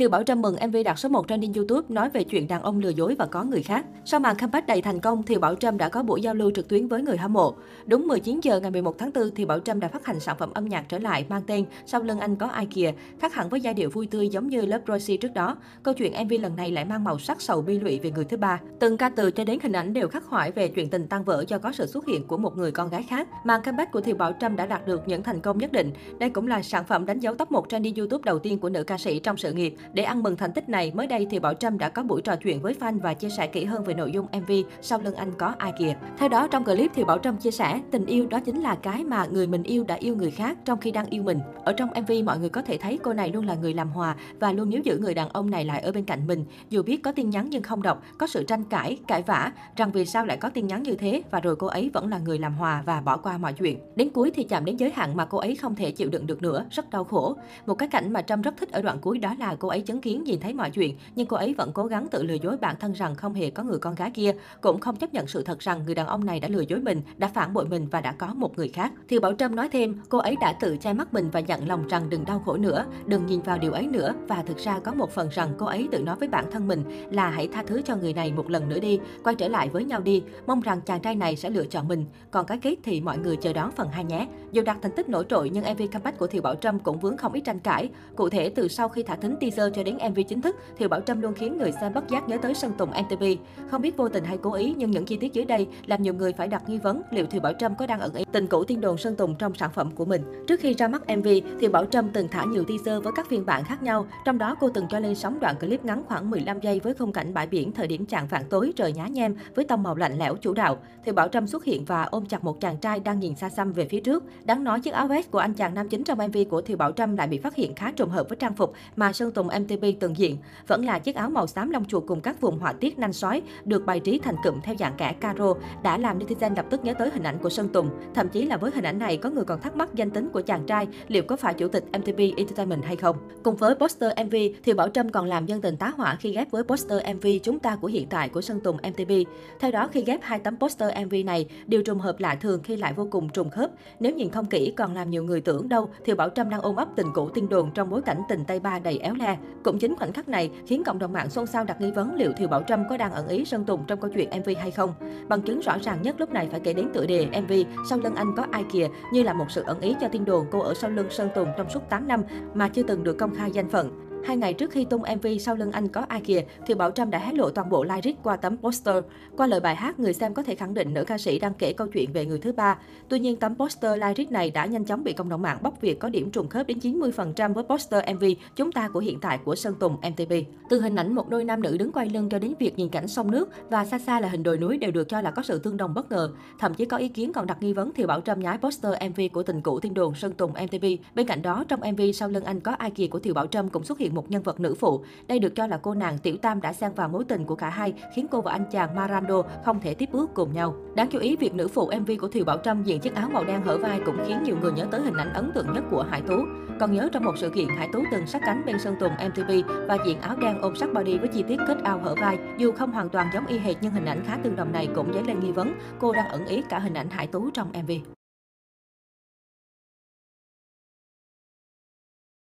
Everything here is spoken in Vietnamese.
Thiều Bảo Trâm mừng MV đạt số 1 trending YouTube nói về chuyện đàn ông lừa dối và có người khác. Sau màn comeback đầy thành công, Thiều Bảo Trâm đã có buổi giao lưu trực tuyến với người hâm mộ. Đúng 19 giờ ngày 11 tháng 4, Thiều Bảo Trâm đã phát hành sản phẩm âm nhạc trở lại mang tên Sau lưng anh có ai kìa, khác hẳn với giai điệu vui tươi giống như Love Rosie trước đó. Câu chuyện MV lần này lại mang màu sắc sầu bi lụy về người thứ ba. Từng ca từ cho đến hình ảnh đều khắc khoải về chuyện tình tan vỡ do có sự xuất hiện của một người con gái khác. Màn comeback của Thiều Bảo Trâm đã đạt được những thành công nhất định. Đây cũng là sản phẩm đánh dấu top 1 trending YouTube đầu tiên của nữ ca sĩ trong sự nghiệp. Để ăn mừng thành tích này, mới đây thì Bảo Trâm đã có buổi trò chuyện với fan và chia sẻ kỹ hơn về nội dung MV Sau lưng anh có ai kìa. Theo đó, trong clip thì Bảo Trâm chia sẻ, tình yêu đó chính là cái mà người mình yêu đã yêu người khác trong khi đang yêu mình. Ở trong MV, mọi người có thể thấy cô này luôn là người làm hòa và luôn níu giữ người đàn ông này lại ở bên cạnh mình. Dù biết có tin nhắn nhưng không đọc, có sự tranh cãi, cãi vã, rằng vì sao lại có tin nhắn như thế và rồi cô ấy vẫn là người làm hòa và bỏ qua mọi chuyện. Đến cuối thì chạm đến giới hạn mà cô ấy không thể chịu đựng được nữa, rất đau khổ. Một cái cảnh mà Trâm rất thích ở đoạn cuối đó là cô ấy chứng kiến nhìn thấy mọi chuyện, nhưng cô ấy vẫn cố gắng tự lừa dối bản thân rằng không hề có người con gái kia, cũng không chấp nhận sự thật rằng người đàn ông này đã lừa dối mình, đã phản bội mình và đã có một người khác. Thì Bảo Trâm nói thêm, cô ấy đã tự che mắt mình và nhận lòng rằng đừng đau khổ nữa, đừng nhìn vào điều ấy nữa và thực ra có một phần rằng cô ấy tự nói với bản thân mình là hãy tha thứ cho người này một lần nữa đi, quay trở lại với nhau đi, mong rằng chàng trai này sẽ lựa chọn mình. Còn cái kết thì mọi người chờ đón phần hai nhé. Dù đạt thành tích nổi trội nhưng MV comeback của Thiều Bảo Trâm cũng vướng không ít tranh cãi. Cụ thể từ sau khi thả thính teaser cho đến MV chính thức, Thiều Bảo Trâm luôn khiến người xem bất giác nhớ tới Sơn Tùng MTV. Không biết vô tình hay cố ý nhưng những chi tiết dưới đây làm nhiều người phải đặt nghi vấn liệu Thiều Bảo Trâm có đang ẩn ý tình cũ tiên đồn Sơn Tùng trong sản phẩm của mình. Trước khi ra mắt MV, Thiều Bảo Trâm từng thả nhiều teaser với các phiên bản khác nhau. Trong đó cô từng cho lên sóng đoạn clip ngắn khoảng 15 giây với khung cảnh bãi biển thời điểm trạng vạn tối trời nhá nhem với tông màu lạnh lẽo chủ đạo. Thiều Bảo Trâm xuất hiện và ôm chặt một chàng trai đang nhìn xa xăm về phía trước. Đáng nói chiếc áo vest của anh chàng nam chính trong MV của Thiều Bảo Trâm lại bị phát hiện khá trùng hợp với trang phục mà Sơn Tùng MTV từng diện. Vẫn là chiếc áo màu xám lông chuột cùng các vùng họa tiết nanh sói được bài trí thành cụm theo dạng kẻ caro đã làm netizen lập tức nhớ tới hình ảnh của Sơn Tùng. Thậm chí là với hình ảnh này có người còn thắc mắc danh tính của chàng trai liệu có phải chủ tịch MTV Entertainment hay không. Cùng với poster MV, thì Bảo Trâm còn làm nhân tình tá hỏa khi ghép với poster MV chúng ta của hiện tại của Sơn Tùng MTV. Theo đó khi ghép hai tấm poster MV này điều trùng hợp lạ thường khi lại vô cùng trùng khớp. Nếu nhìn không kỹ còn làm nhiều người tưởng đâu thì Bảo Trâm đang ôm ấp tình cũ tiên đồn trong bối cảnh tình Tây Ba đầy éo le. Cũng chính khoảnh khắc này khiến cộng đồng mạng xôn xao đặt nghi vấn liệu Thiều Bảo Trâm có đang ẩn ý Sơn Tùng trong câu chuyện MV hay không. Bằng chứng rõ ràng nhất lúc này phải kể đến tựa đề MV Sau lưng anh có ai kìa, như là một sự ẩn ý cho tin đồn cô ở sau lưng Sơn Tùng trong suốt 8 năm mà chưa từng được công khai danh phận. Hai ngày trước khi tung MV Sau lưng anh có ai kìa, thì Bảo Trâm đã hé lộ toàn bộ lyric qua tấm poster. Qua lời bài hát, người xem có thể khẳng định nữ ca sĩ đang kể câu chuyện về người thứ ba. Tuy nhiên, tấm poster lyric này đã nhanh chóng bị cộng đồng mạng bóc việc có điểm trùng khớp đến 90% với poster MV Chúng ta của hiện tại của Sơn Tùng MTV. Từ hình ảnh một đôi nam nữ đứng quay lưng cho đến việc nhìn cảnh sông nước và xa xa là hình đồi núi đều được cho là có sự tương đồng bất ngờ. Thậm chí có ý kiến còn đặt nghi vấn thì Bảo Trâm nhái poster MV của tình cũ tiên đồn Sơn Tùng MTV. Bên cạnh đó, trong MV Sau lưng anh có ai kìa của Thiều Bảo Trâm cũng xuất hiện hiện một nhân vật nữ phụ. Đây được cho là cô nàng Tiểu Tam đã xen vào mối tình của cả hai, khiến cô và anh chàng Marando không thể tiếp bước cùng nhau. Đáng chú ý, việc nữ phụ MV của Thiều Bảo Trâm diện chiếc áo màu đen hở vai cũng khiến nhiều người nhớ tới hình ảnh ấn tượng nhất của Hải Tú. Còn nhớ trong một sự kiện, Hải Tú từng sát cánh bên Sơn Tùng MTV và diện áo đen ôm sát body với chi tiết kết ao hở vai. Dù không hoàn toàn giống y hệt nhưng hình ảnh khá tương đồng này cũng dấy lên nghi vấn cô đang ẩn ý cả hình ảnh Hải Tú trong MV.